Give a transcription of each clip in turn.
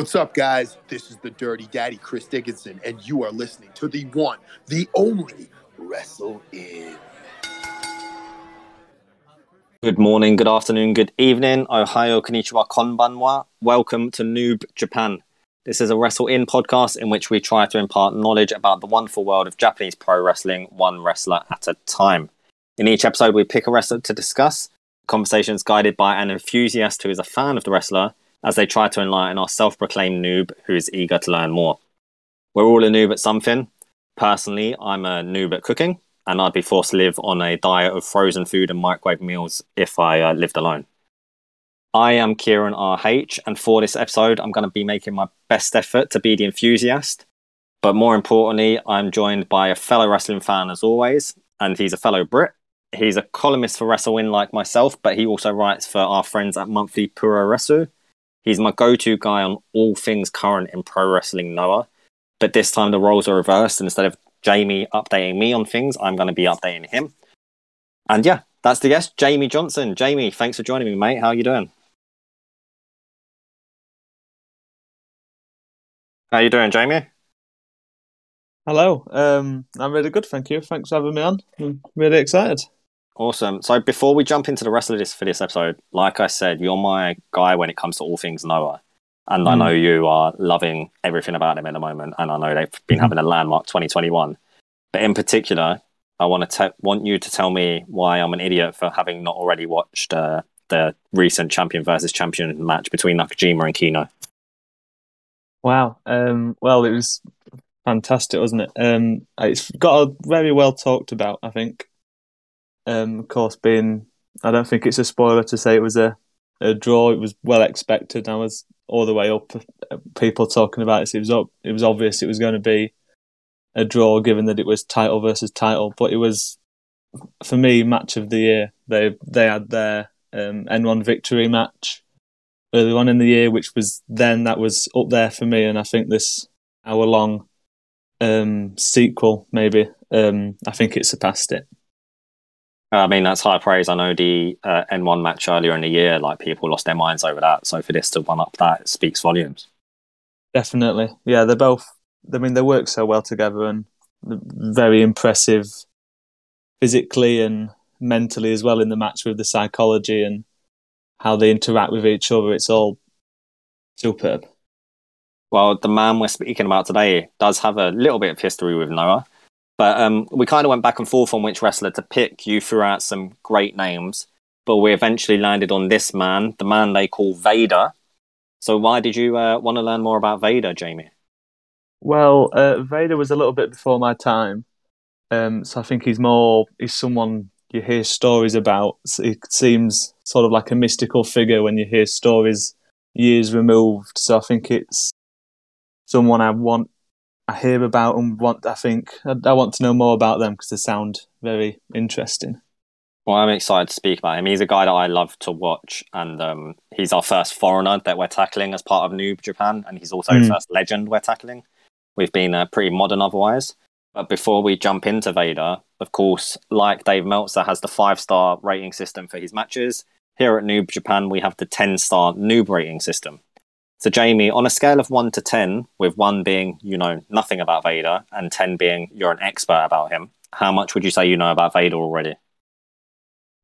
What's up, guys? This is the Dirty Daddy, Chris Dickinson, and you are listening to the one, the only Wrestle In. Good morning, good afternoon, good evening. Ohio, konnichiwa, konbanwa. Welcome to Noob Japan. This is a Wrestle In podcast in which we try to impart knowledge about the wonderful world of Japanese pro wrestling, one wrestler at a time. In each episode, we pick a wrestler to discuss. Conversations guided by an enthusiast who is a fan of the wrestler as they try to enlighten our self proclaimed noob who is eager to learn more. We're all a noob at something. Personally, I'm a noob at cooking, and I'd be forced to live on a diet of frozen food and microwave meals if I uh, lived alone. I am Kieran RH, and for this episode, I'm going to be making my best effort to be the enthusiast. But more importantly, I'm joined by a fellow wrestling fan as always, and he's a fellow Brit. He's a columnist for Wrestle In like myself, but he also writes for our friends at Monthly Puroresu. He's my go to guy on all things current in pro wrestling Noah. But this time the roles are reversed. And instead of Jamie updating me on things, I'm going to be updating him. And yeah, that's the guest, Jamie Johnson. Jamie, thanks for joining me, mate. How are you doing? How are you doing, Jamie? Hello. Um, I'm really good, thank you. Thanks for having me on. I'm really excited. Awesome. So before we jump into the rest of this for this episode, like I said, you're my guy when it comes to all things Noah. And mm. I know you are loving everything about him at the moment. And I know they've been mm. having a landmark 2021. But in particular, I want to te- want you to tell me why I'm an idiot for having not already watched uh, the recent champion versus champion match between Nakajima and Kenoh. Wow. Um, well, it was fantastic, wasn't it? Um, it's got a very well talked about, I think. Um, of course, being I don't think it's a spoiler to say it was a, a draw. It was well expected. I was all the way up. People talking about it. it was up. It was obvious it was going to be a draw, given that it was title versus title. But it was for me match of the year. They they had their um, N1 victory match early on in the year, which was then that was up there for me. And I think this hour long um, sequel, maybe, um, I think it surpassed it. I mean, that's high praise. I know the uh, N1 match earlier in the year, like people lost their minds over that. So for this to one up that, speaks volumes. Definitely. Yeah, they're both, I mean, they work so well together and very impressive physically and mentally as well in the match with the psychology and how they interact with each other. It's all superb. Well, the man we're speaking about today does have a little bit of history with Noah. But um, we kind of went back and forth on which wrestler to pick. You threw out some great names, but we eventually landed on this man, the man they call Vader. So why did you uh, want to learn more about Vader, Jamie? Well, uh, Vader was a little bit before my time, um, so I think he's more he's someone you hear stories about. It seems sort of like a mystical figure when you hear stories years removed. So I think it's someone I want I hear about and want. I think I, I want to know more about them because they sound very interesting. Well, I'm excited to speak about him. He's a guy that I love to watch, and um, he's our first foreigner that we're tackling as part of Noob Japan, and he's also mm. the first legend we're tackling. We've been uh, pretty modern otherwise. But before we jump into Vader, of course, like Dave Meltzer has the five star rating system for his matches, here at Noob Japan we have the 10 star noob rating system. So, Jamie, on a scale of one to 10, with one being you know nothing about Vader and 10 being you're an expert about him, how much would you say you know about Vader already?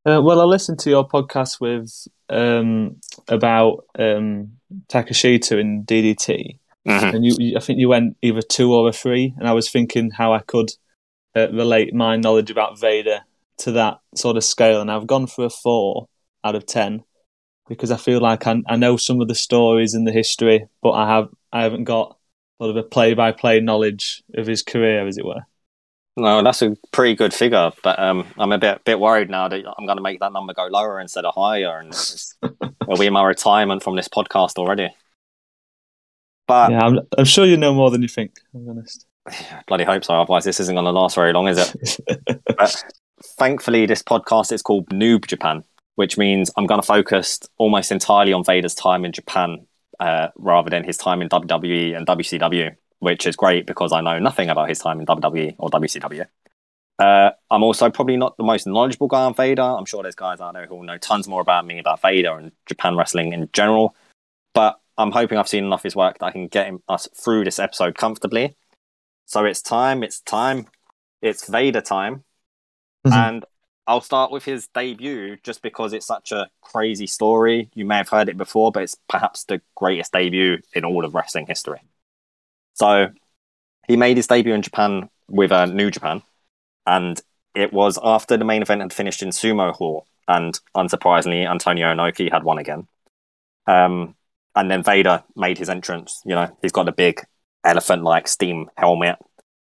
Uh, well, I listened to your podcast with um, about um, Takeshita in DDT, mm-hmm. and you, you, I think you went either two or a three, and I was thinking how I could uh, relate my knowledge about Vader to that sort of scale, and I've gone for a four out of ten because I feel like I, I know some of the stories and the history, but I have I haven't got sort of a play by play knowledge of his career, as it were. No, that's a pretty good figure, but um, I'm a bit bit worried now that I'm going to make that number go lower instead of higher, and it'll be my retirement from this podcast already. But yeah, I'm, I'm sure you know more than you think. I'm honest. Bloody hope so. Otherwise, this isn't going to last very long, is it? but thankfully, this podcast is called Noob Japan, which means I'm going to focus almost entirely on Vader's time in Japan uh, rather than his time in WWE and WCW, which is great because I know nothing about his time in WWE or WCW. Uh, I'm also probably not the most knowledgeable guy on Vader. I'm sure there's guys out there who will know tons more about me about Vader and Japan wrestling in general. But I'm hoping I've seen enough of his work that I can get him, us through this episode comfortably. So it's time, it's time, it's Vader time. Mhm. And I'll start with his debut just because it's such a crazy story. You may have heard it before, but it's perhaps the greatest debut in all of wrestling history. So he made his debut in Japan with uh, New Japan, and it was after the main event had finished in Sumo Hall, and unsurprisingly, Antonio Inoki had won again. Um, and then Vader made his entrance. You know, he's got a big elephant-like steam helmet.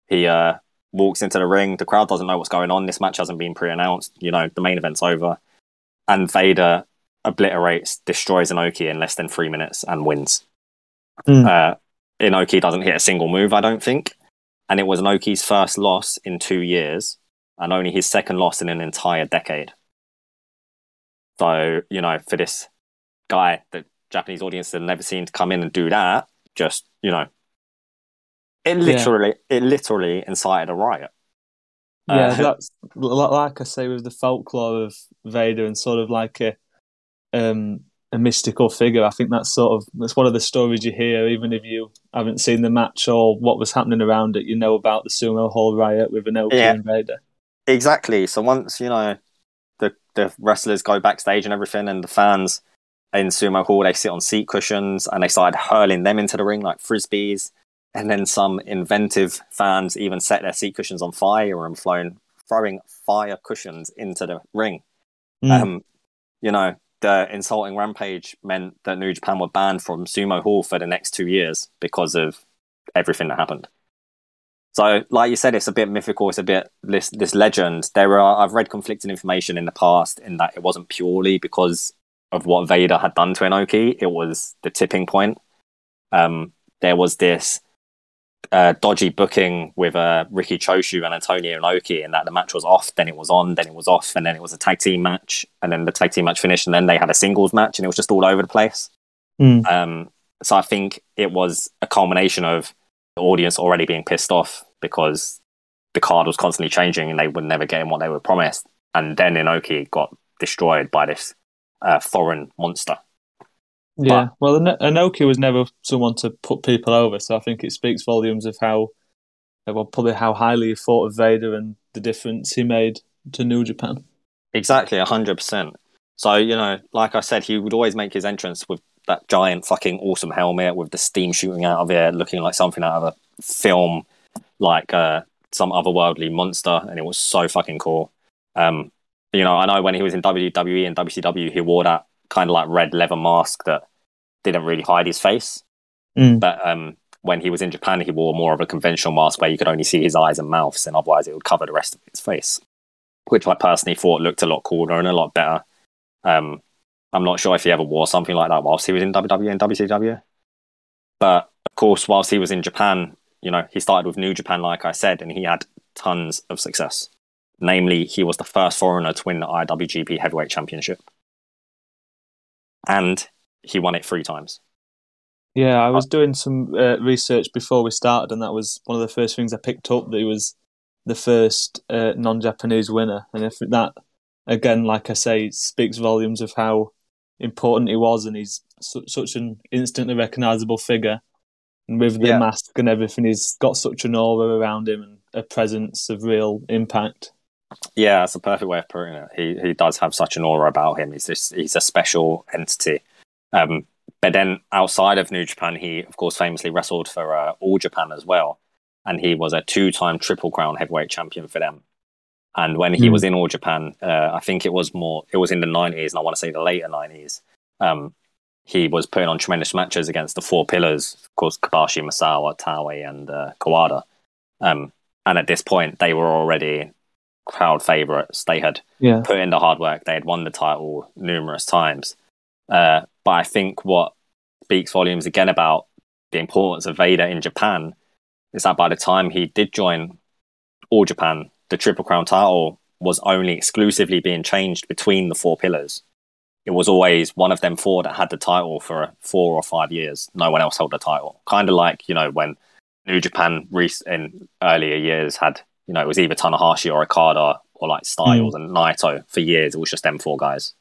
He uh, walks into the ring. The crowd doesn't know what's going on. This match hasn't been pre-announced. You know, the main event's over, and Vader obliterates, destroys Inoki in less than three minutes and wins. Mm. Uh, Inoki doesn't hit a single move, I don't think, and it was Inoki's first loss in two years, and only his second loss in an entire decade. So you know, for this guy that Japanese audience had never seen to come in and do that, just you know, it literally, it literally incited a riot. Yeah, Uh, that's like I say with the folklore of Vader and sort of like a um a mystical figure. I think that's sort of that's one of the stories you hear, even if you haven't seen the match or what was happening around it. You know about the Sumo Hall riot with Inoki Yeah. and Vader. Exactly. So once you know the the wrestlers go backstage and everything, and the fans in Sumo Hall they sit on seat cushions and they started hurling them into the ring like frisbees, and then some inventive fans even set their seat cushions on fire and flown throwing fire cushions into the ring. Mm. Um, you know, the insulting rampage meant that New Japan were banned from Sumo Hall for the next two years because of everything that happened. So, like you said, it's a bit mythical. It's a bit this this legend. There are I've read conflicting information in the past in that it wasn't purely because of what Vader had done to Inoki. It was the tipping point. Um, there was this uh, dodgy booking with uh, Riki Choshu and Antonio Inoki, and that the match was off, then it was on, then it was off, and then it was a tag team match, and then the tag team match finished, and then they had a singles match, and it was just all over the place. Mm. Um, so I think it was a culmination of the audience already being pissed off because the card was constantly changing and they were never getting what they were promised, and then Inoki got destroyed by this uh, foreign monster. Yeah, well, Ano- Inoki was never someone to put people over, so I think it speaks volumes of how, well, probably how highly he thought of Vader and the difference he made to New Japan. Exactly, hundred percent. So you know, like I said, he would always make his entrance with that giant fucking awesome helmet with the steam shooting out of it, looking like something out of a film, like uh, some otherworldly monster, and it was so fucking cool. Um, you know, I know when he was in WWE and WCW, he wore that kind of like red leather mask that didn't really hide his face. Mm. But um, when he was in Japan, he wore more of a conventional mask where you could only see his eyes and mouths, and otherwise it would cover the rest of his face, which I personally thought looked a lot cooler and a lot better. Um, I'm not sure if he ever wore something like that whilst he was in WWE and WCW. But of course, whilst he was in Japan, you know, he started with New Japan, like I said, and he had tons of success. Namely, he was the first foreigner to win the IWGP Heavyweight Championship. And he won it three times. Yeah, I was doing some uh, research before we started, and that was one of the first things I picked up. That he was the first uh, non-Japanese winner, and if that again, like I say, speaks volumes of how important he was, and he's su- such an instantly recognizable figure. And with the Yeah. mask and everything, he's got such an aura around him and a presence of real impact. Yeah, that's a perfect way of putting it. He he does have such an aura about him. He's just he's a special entity. Um, but then outside of New Japan, he of course famously wrestled for uh, All Japan as well, and he was a two-time Triple Crown heavyweight champion for them. And when he Hmm. was in All Japan, uh, I think it was more it was in the nineties, and I want to say the later nineties. Um, he was putting on tremendous matches against the Four Pillars, of course, Kobashi, Misawa, Taue, and uh, Kawada. Um, and at this point, they were already crowd favorites. They had Yeah, put in the hard work. They had won the title numerous times. Uh, but I think what speaks volumes again about the importance of Vader in Japan is that by the time he did join All Japan, the Triple Crown title was only exclusively being changed between the four pillars. It was always one of them four that had the title for four or five years. No one else held the title. Kind of like, you know, when New Japan in earlier years had, you know, it was either Tanahashi or Okada or like Styles and Naito for years. It was just them four guys.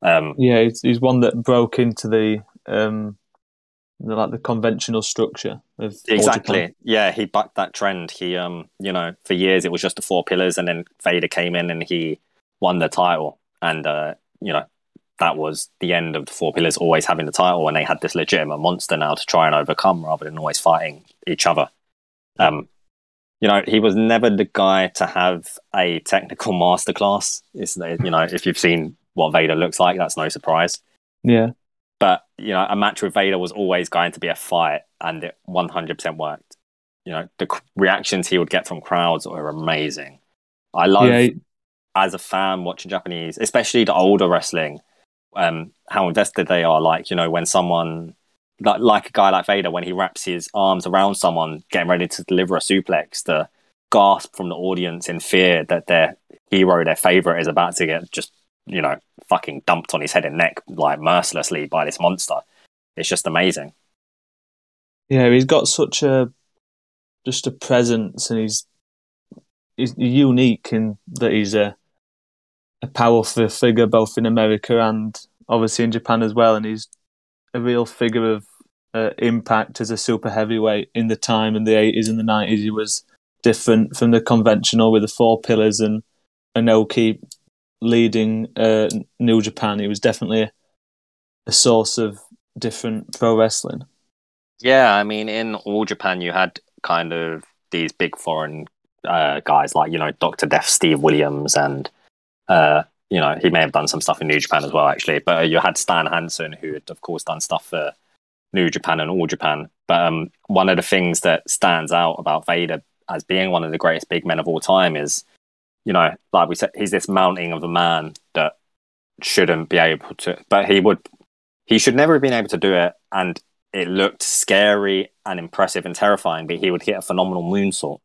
Um, yeah, he's, he's one that broke into the um, the, like the conventional structure of exactly. Yeah he bucked that trend. He um you know for years it was just the four pillars and then vader came in and he won the title. And uh you know that was the end of the four pillars always having the title and they had this legitimate monster now to try and overcome rather than always fighting each other. Um you know he was never the guy to have a technical masterclass it's you know if you've seen what vader looks like that's no surprise Yeah, but you know, a match with Vader was always going to be a fight, and it 100% worked. You know, the reactions he would get from crowds were amazing. I love yeah, as a fan watching Japanese, especially the older wrestling, um, how invested they are. Like you know, when someone like like a guy like Vader, when he wraps his arms around someone getting ready to deliver a suplex, the gasp from the audience in fear that their hero, their favorite, is about to get just you know fucking dumped on his head and neck like mercilessly by this monster. It's just amazing. yeah. He's got such a just a presence, and he's he's unique in that he's a a powerful figure both in America and obviously in Japan as well, and he's a real figure of uh, impact as a super heavyweight in the time in the eighties and the nineties. He was different from the conventional with the four pillars and Inoki leading uh, New Japan. He was definitely a, source of different pro wrestling. Yeah, I mean, in all Japan, you had kind of these big foreign uh, guys like you know Doctor Death, Steve Williams, and uh, you know he may have done some stuff in New Japan as well, actually. But you had Stan Hansen, who had of course done stuff for New Japan and All Japan. But um, one of the things that stands out about Vader as being one of the greatest big men of all time is, you know, like we said, he's this mounting of a man that shouldn't be able to, but he would, he should never have been able to do it, and it looked scary and impressive and terrifying. But he would hit a phenomenal moonsault.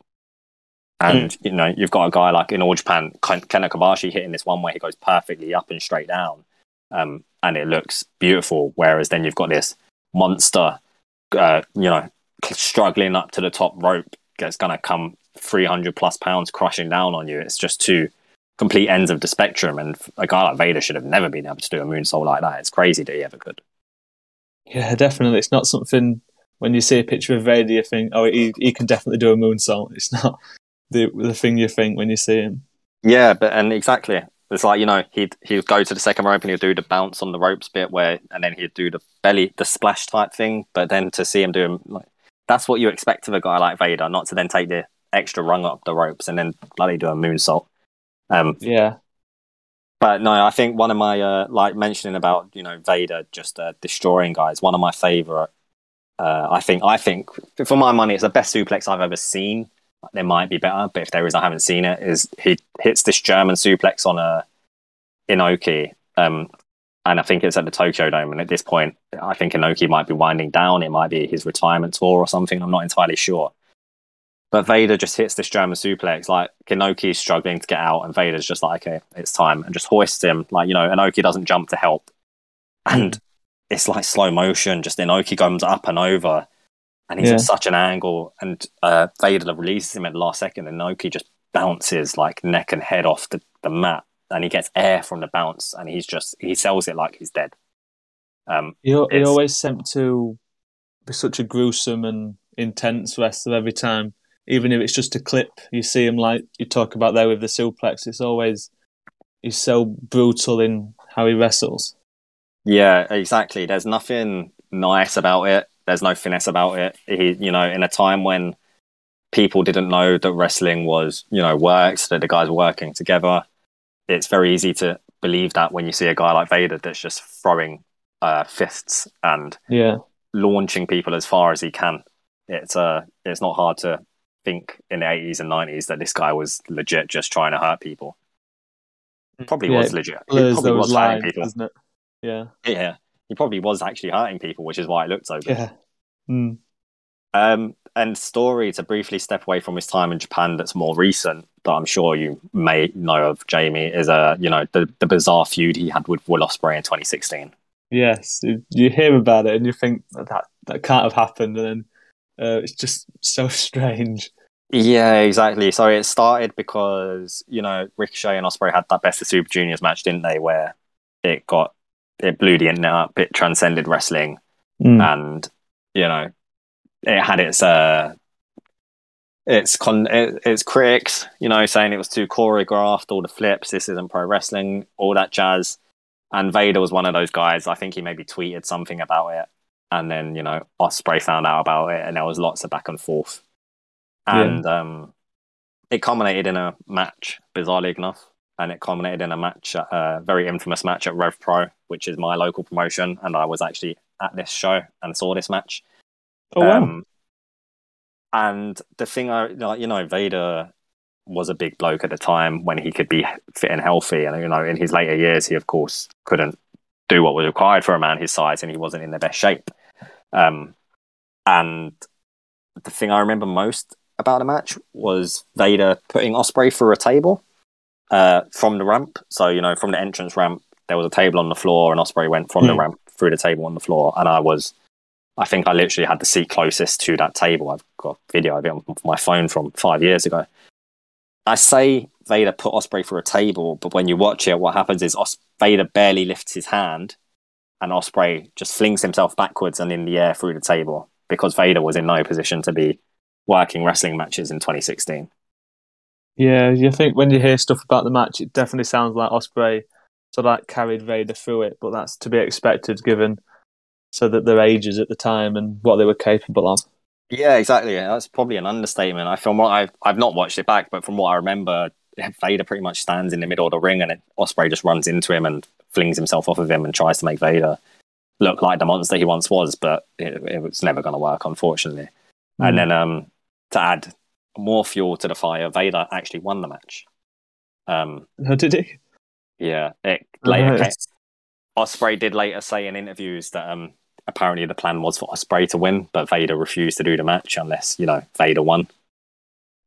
And you know, you've got a guy like in All Japan, Ken Kobashi hitting this one where he goes perfectly up and straight down, um, and it looks beautiful. Whereas then you've got this monster, uh, you know, struggling up to the top rope that's going to come 300 plus pounds crushing down on you. It's just two complete ends of the spectrum. And a guy like Vader should have never been able to do a moonsault like that. It's crazy that he ever could. Yeah, definitely. It's not something when you see a picture of Vader, you think, oh, he, he can definitely do a moonsault. It's not the the thing you think when you see him. Yeah, but and exactly. It's like, you know, he'd he'd go to the second rope and he'd do the bounce on the ropes bit where and then he'd do the belly the splash type thing. But then to see him do him like that's what you expect of a guy like Vader, not to then take the extra rung up the ropes and then bloody do a moonsault. Um Yeah, But no, I think one of my uh, like mentioning about you know Vader just uh, destroying guys. One of my favorite. Uh, I think I think for my money, it's the best suplex I've ever seen. There might be better, but if there is, I haven't seen it. Is he hits this German suplex on a Inoki, um, and I think it's at the Tokyo Dome. And at this point, I think Inoki might be winding down. It might be his retirement tour or something. I'm not entirely sure. But Vader just hits this German suplex. Like Inoki is struggling to get out, and Vader's just like, okay, it's time, and just hoists him. Like you know, Inoki doesn't jump to help, and it's like slow motion. Just Inoki comes up and over, and he's Yeah. at such an angle, and uh, Vader releases him at the last second, and Inoki just bounces like neck and head off the, the mat, and he gets air from the bounce, and he's just he sells it like he's dead. Um, he, he always seemed to be such a gruesome and intense wrestler every time. Even if it's just a clip, you see him like you talk about there with the suplex. It's always he's so brutal in how he wrestles. Yeah, exactly. There's nothing nice about it. There's no finesse about it. He, you know, in a time when people didn't know that wrestling was, you know, works, that the guys were working together, it's very easy to believe that when you see a guy like Vader that's just throwing uh, fists and Yeah, launching people as far as he can. It's uh, it's not hard to think in the 80s and 90s that this guy was legit just trying to hurt people. Probably Yeah, was legit. He probably was lying, people. doesn't it? Yeah, Yeah, he probably was actually hurting people, which is why it looked so good. yeah. Mm. Um, and story to briefly step away from his time in Japan that's more recent that I'm sure you may know of, Jamie, is uh, you know the the bizarre feud he had with Will Ospreay in 2016. Yes, you, you hear about it and you think that that, that can't have happened, and then uh, it's just so strange. Yeah, exactly. So it started because you know Ricochet and Ospreay had that Best of Super Juniors match, didn't they? Where it got it blew the internet up, it transcended wrestling, Mm. and you know, it had its uh, its con it, its critics, you know, saying it was too choreographed, all the flips, this isn't pro wrestling, all that jazz. And Vader was one of those guys. I think he maybe tweeted something about it, and then you know Ospreay found out about it, and there was lots of back and forth, and yeah. um, it culminated in a match, bizarrely enough, and it culminated in a match, a very infamous match at Rev Pro, which is my local promotion, and I was actually at this show and saw this match. Oh wow! Um, and the thing I, like, you know, Vader was a big bloke at the time when he could be fit and healthy, and you know, in his later years, he of course couldn't do what was required for a man his size, and he wasn't in the best shape. Um, and the thing I remember most about the match was Vader putting Ospreay through a table uh, from the ramp. So you know, from the entrance ramp, there was a table on the floor, and Ospreay went from mm. the hmm. ramp through the table on the floor, and I was. I think I literally had the seat closest to that table. I've got video of it on my phone from five years ago. I say Vader put Ospreay through a table, but when you watch it, what happens is Os- Vader barely lifts his hand, and Ospreay just flings himself backwards and in the air through the table because Vader was in no position to be working wrestling matches in 2016. Yeah, you think when you hear stuff about the match, it definitely sounds like Ospreay sort of like carried Vader through it, but that's to be expected given so that their ages at the time and what they were capable of. Yeah, exactly. That's probably an understatement. I from what I've I've not watched it back, but from what I remember, Vader pretty much stands in the middle of the ring, and it, Ospreay just runs into him and flings himself off of him and tries to make Vader look like the monster he once was, but it, it was never going to work, unfortunately. Mm. And then um, to add more fuel to the fire, Vader actually won the match. Um, How did he? Yeah, it later. Came, Ospreay did later say in interviews that um, apparently the plan was for Ospreay to win, but Vader refused to do the match unless you know Vader won.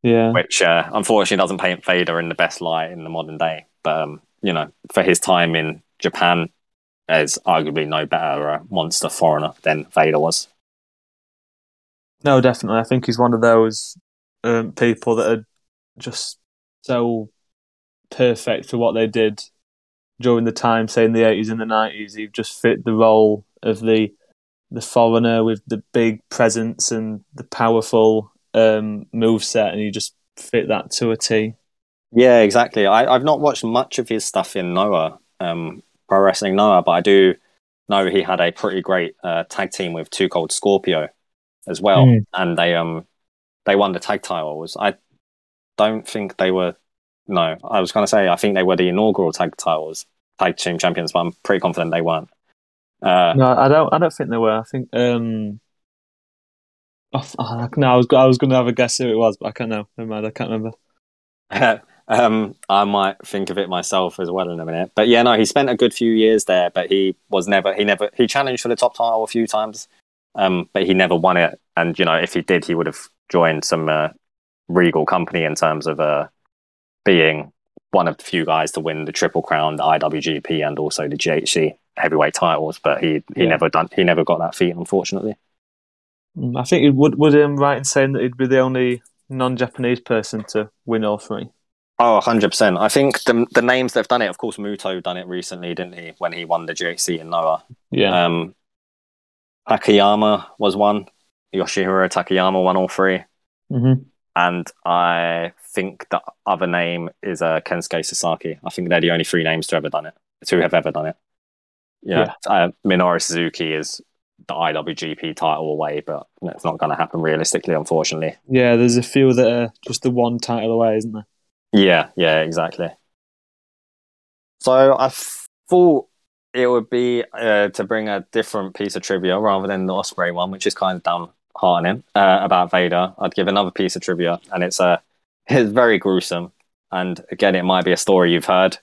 Yeah, which uh, unfortunately doesn't paint Vader in the best light in the modern day. But um, you know, for his time in Japan, there's arguably no better uh, monster foreigner than Vader was. No, definitely. I think he's one of those um, people that are just so perfect for what they did during the time, say in the eighties and the nineties. He just fit the role of the the foreigner with the big presence and the powerful um, move set, and he just fit that to a T. Yeah, exactly. I, have not watched much of his stuff in Noah, um, Pro Wrestling Noah, but I do know he had a pretty great uh, tag team with Two Cold Scorpio as well, mm. and they um they won the tag titles. I don't think they were. No, I was going to say I think they were the inaugural tag titles, tag team champions, but I'm pretty confident they weren't. Uh, no, I don't. I don't think they were. I think. um oh, no, I was I was going to have a guess who it was, but I can't know. Never mind. I can't remember. um, I might think of it myself as well in a minute. But yeah, no, he spent a good few years there, but he was never. He never. He challenged for the top title a few times, um, but he never won it. And you know, if he did, he would have joined some uh, regal company in terms of uh, being one of the few guys to win the Triple Crown, the IWGP, and also the GHC heavyweight titles. But he he yeah. never done he never got that feat, unfortunately. Mm, I think it would would him right in saying that he'd be the only non-Japanese person to win all three. Oh, 100%. I think the the names that have done it, of course, Muto done it recently, didn't he, when he won the GHC in Noah? Yeah. Um, Takayama was one. Yoshihiro Takayama won all 3 mm-hmm. And I think the other name is uh, Kensuke Sasaki. I think they're the only three names to ever done it, to have ever done it. Yeah. yeah. Uh, Minoru Suzuki is the IWGP title away, but it's not going to happen realistically, unfortunately. Yeah, there's a few that are just the one title away, isn't there? Yeah, yeah, exactly. So I thought it would be uh, to bring a different piece of trivia rather than the Ospreay one, which is kind of downheartening uh, about Vader. I'd give another piece of trivia, and it's uh, it's very gruesome. And again, it might be a story you've heard,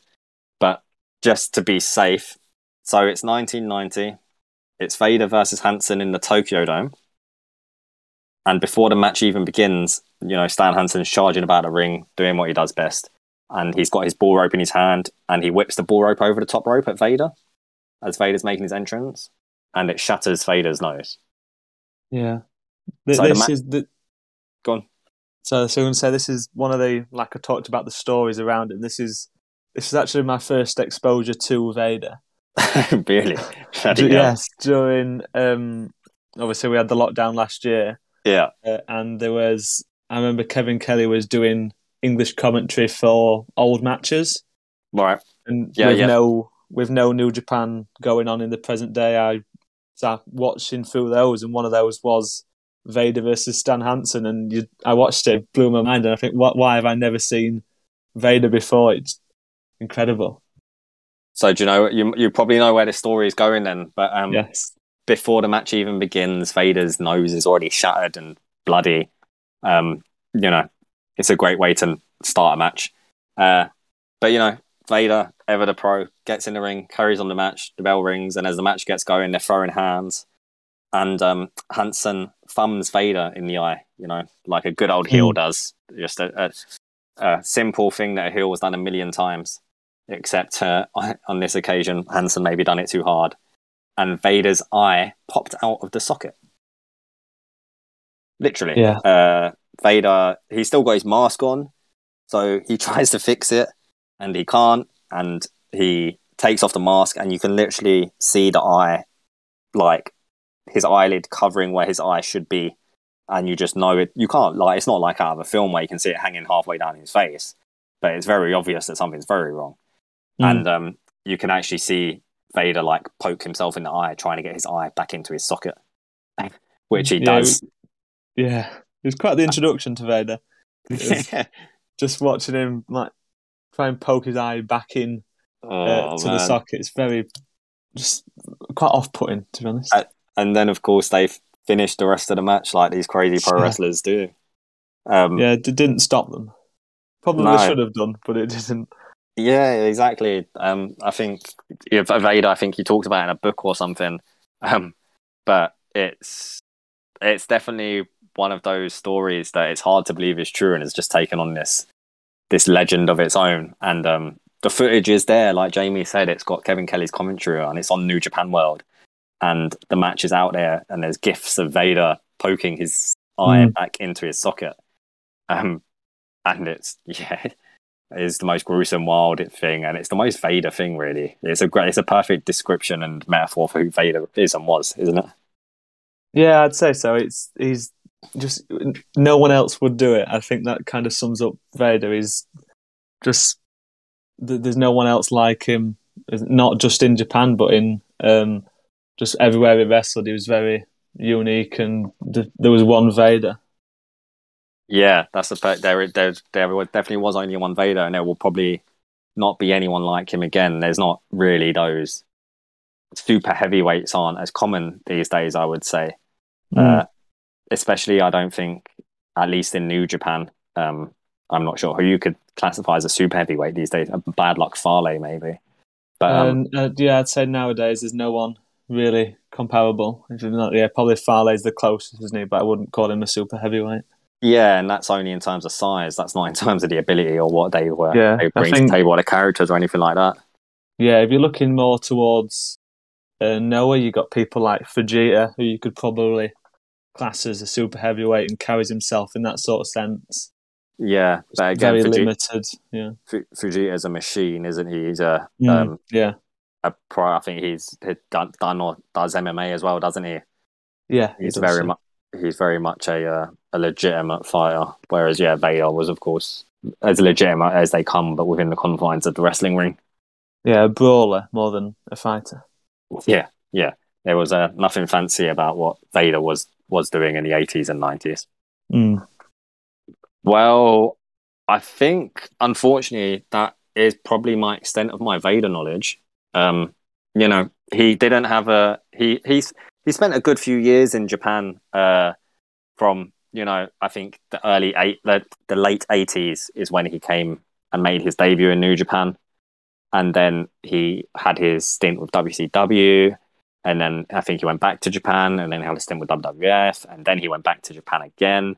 but just to be safe. So it's 1990. It's Vader versus Hansen in the Tokyo Dome. And before the match even begins, you know, Stan Hansen's charging about the ring, doing what he does best. And he's got his bull rope in his hand, and he whips the bull rope over the top rope at Vader as Vader's making his entrance, and it shatters Vader's nose. Yeah. So this is the. Go on. So, so I'm going to say this is one of the like I talked about the stories around it. This is this is actually my first exposure to Vader. really? yes, during um, obviously we had the lockdown last year, Yeah. uh, and there was I remember Kevin Kelly was doing English commentary for old matches, Right. and Yeah, with yeah. no with no New Japan going on in the present day, I sat watching through those, and one of those was Vader versus Stan Hansen, and you, I watched it, it blew my mind, and I think, what, why have I never seen Vader before? It's incredible. So do you know you you probably know where the story is going then, but um, yes. before the match even begins, Vader's nose is already shattered and bloody. Um, you know, it's a great way to start a match. Uh, but you know, Vader, ever the pro, gets in the ring, carries on the match, the bell rings, and as the match gets going, they're throwing hands. And um, Hansen thumbs Vader in the eye, you know, like a good old heel Mm. does. Just a, a, a simple thing that a heel has done a million times, except uh, on this occasion, Hansen maybe done it too hard and Vader's eye popped out of the socket. Literally. Yeah. Uh, Vader, he's still got his mask on, so he tries to fix it and he can't. And he takes off the mask, and you can literally see the eye, like his eyelid covering where his eye should be. And you just know it. You can't, like, it's not like out of a film where you can see it hanging halfway down his face, but it's very obvious that something's very wrong Mm. and um, you can actually see Vader like poke himself in the eye, trying to get his eye back into his socket, which he Yeah, does. Yeah, it was quite the introduction to Vader. Was just watching him like try and poke his eye back in uh, oh, to the socket. It's very just quite off-putting, to be honest. Uh, and then, of course, they finished the rest of the match like these crazy pro wrestlers do. Um, yeah, it didn't stop them. Probably No. should have done, but it didn't. Yeah, exactly. Um, I think Vader. I think you talked about it in a book or something. Um, but it's it's definitely one of those stories that it's hard to believe is true, and it's just taken on this this legend of its own. And um, the footage is there, like Jamie said. It's got Kevin Kelly's commentary on. It's on New Japan World, and the match is out there. And there's gifs of Vader poking his eye Mm. back into his socket. Um, and it's yeah, is the most gruesome, wild thing, and it's the most Vader thing. Really, it's a great, it's a perfect description and metaphor for who Vader is and was, isn't it? Yeah, I'd say so. It's he's just no one else would do it. I think that kind of sums up Vader. He's just there's no one else like him, not just in Japan, but in um, just everywhere he wrestled. He was very unique, and th- there was one Vader. Yeah, that's the per- there. There, there definitely was only one Vader, and there will probably not be anyone like him again. There's not really those super heavyweights aren't as common these days. I would say. Mm. Uh, especially, I don't think, at least in New Japan, um, I'm not sure who you could classify as a super heavyweight these days. A Bad Luck Fale, maybe. But um, And uh, yeah, I'd say nowadays there's no one really comparable. Not, yeah, probably Fale's the closest, isn't he? But I wouldn't call him a super heavyweight. yeah, and that's only in terms of size. That's not in terms of the ability or what they were Yeah, they bring think- to the table, the characters or anything like that. Yeah, if you're looking more towards uh, Noah, you got people like Fujita, who you could probably class as a super heavyweight and carries himself in that sort of sense. Yeah, but again, Very Fuji- limited. Yeah, Fu- Fujita's a machine, isn't he? He's a Mm, um yeah, a pro. I think he's done, done or does MMA as well, doesn't he? yeah. He's does, very much he's very much a uh, a legitimate fighter. Whereas yeah, Vader was of course as legitimate as they come, but within the confines of the wrestling ring. yeah, a brawler more than a fighter. Yeah, yeah. There was uh, nothing fancy about what Vader was was doing in the eighties and nineties. Mm. Well, I think unfortunately that is probably my extent of my Vader knowledge. Um, you know, he didn't have a he he's he spent a good few years in Japan. Uh, from you know, I think the early eight the, the late eighties is when he came and made his debut in New Japan, and then he had his stint with WCW. And then I think he went back to Japan, and then he had a stint with WWF, and then he went back to Japan again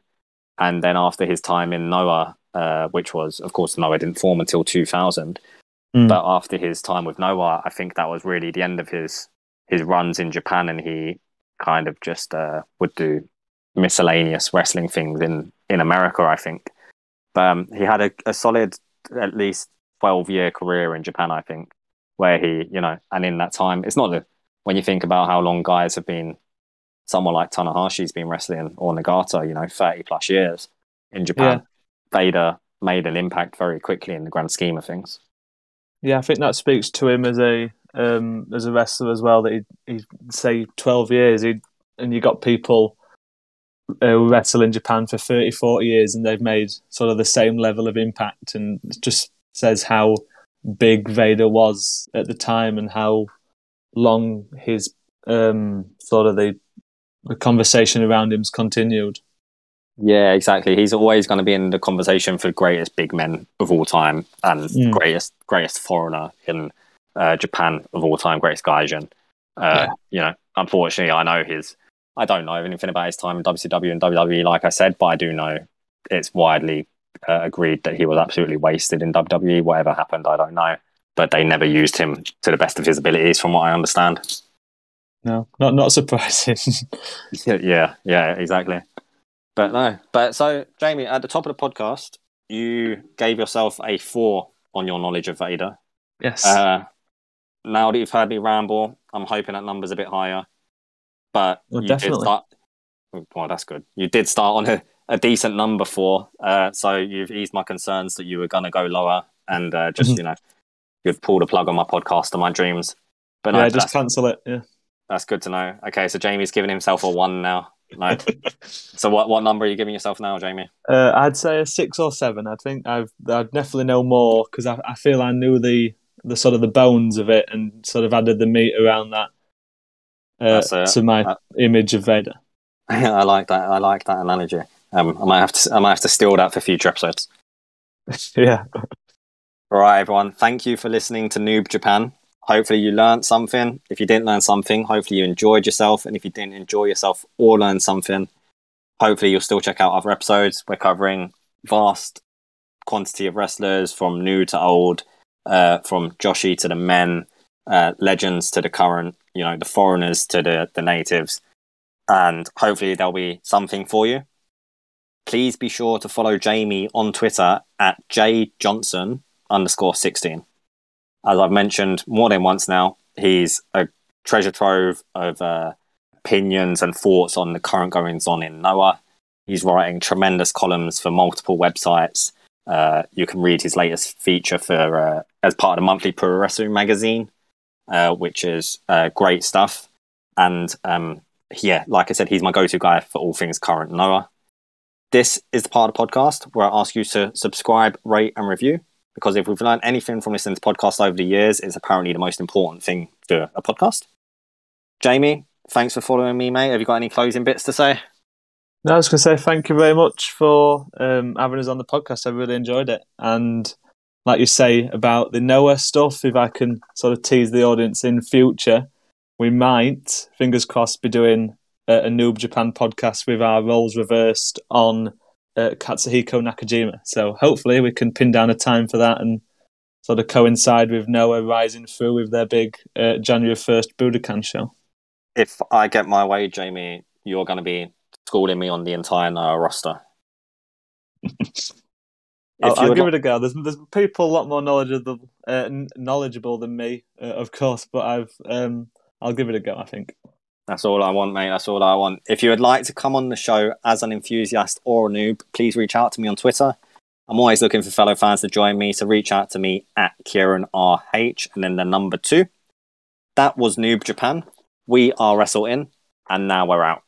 and then after his time in Noah, uh, which was, of course, Noah didn't form until 2000. Mm. But after his time with Noah, I think that was really the end of his his runs in Japan, and he kind of just uh, would do miscellaneous wrestling things in in America. I think, but um, he had a, a solid at least 12 year career in Japan. I think where he, you know, and in that time, it's not the when you think about how long guys have been someone like Tanahashi's been wrestling or Nagata, you know, 30 plus years in Japan. Vader made an impact very quickly in the grand scheme of things. Yeah, I think that speaks to him as a um, as a wrestler as well. That he he say twelve years, he and you got people uh, wrestle in Japan for 30, 40 years, and they've made sort of the same level of impact, and it just says how big Vader was at the time and how long his um, sort of the the conversation around him's continued. Yeah, exactly. He's always going to be in the conversation for greatest big men of all time and Mm. greatest greatest foreigner in uh, Japan of all time, greatest gaijin. Uh, You know, unfortunately, I know his. I don't know anything about his time in WCW and WWE, like I said, but I do know it's widely uh, agreed that he was absolutely wasted in WWE. Whatever happened, I don't know, but they never used him to the best of his abilities, from what I understand. No, not not surprising. yeah, yeah, exactly. But no, but so Jamie, at the top of the podcast, you gave yourself a four on your knowledge of Vader. yes. Uh, now that you've heard me ramble, I'm hoping that number's a bit higher. But Well, you did definitely. start. Well, that's good. You did start on a, a decent number four, uh, so you've eased my concerns that you were going to go lower and uh, just Mhm. you know you'd pull the plug on my podcast and my dreams. But yeah, just cancel it. Yeah. that's good to know. Okay, so Jamie's giving himself a one now. No. so what what number are you giving yourself now, Jamie? Uh, I'd say a six or seven. I think I've I'd definitely know more because I, I feel I knew the the sort of the bones of it and sort of added the meat around that uh, uh, to my uh, image of Vader. I like that. I like that analogy. Um, I might have to. I might have to steal that for future episodes. yeah, All right, everyone. Thank you for listening to Noob Japan. Hopefully, you learned something. If you didn't learn something, hopefully you enjoyed yourself. And if you didn't enjoy yourself or learn something, hopefully you'll still check out other episodes. We're covering vast quantity of wrestlers from new to old, uh, from Joshi to the men, uh, legends to the current, you know, the foreigners to the, the natives. And hopefully there'll be something for you. Please be sure to follow Jamie on Twitter at jjohnson underscore 16. As I've mentioned more than once now, he's a treasure trove of uh, opinions and thoughts on the current goings on in Noah. He's writing tremendous columns for multiple websites. Uh, you can read his latest feature for uh, as part of the monthly Pro Wrestling magazine, uh, which is uh, great stuff. And um, yeah, like I said, he's my go-to guy for all things current Noah. This is the part of the podcast where I ask you to subscribe, rate, and review. Because if we've learned anything from listening to podcasts over the years, it's apparently the most important thing to a podcast. Jamie, thanks for following me, mate. Have you got any closing bits to say? no, I was going to say thank you very much for um, having us on the podcast. I really enjoyed it, and like you say about the Noah stuff, if I can sort of tease the audience in future, we might, fingers crossed, be doing a, a Noob Japan podcast with our roles reversed on uh, Katsuhiko Nakajima. So hopefully we can pin down a time for that and sort of coincide with Noah rising through with their big uh, January 1st Budokan show. If I get my way, Jamie, you're going to be schooling me on the entire Noah roster. I'll, If I'll give li- it a go. There's, there's people a lot more knowledgeable, uh, knowledgeable than me, uh, of course, but I've um, I'll give it a go. I think. That's all I want, mate. That's all I want. If you would like to come on the show as an enthusiast or a noob, please reach out to me on Twitter. I'm always looking for fellow fans to join me, so reach out to me at Kieran RH and then the number two. That was Noob Japan. We are Wrestle In, and now we're out.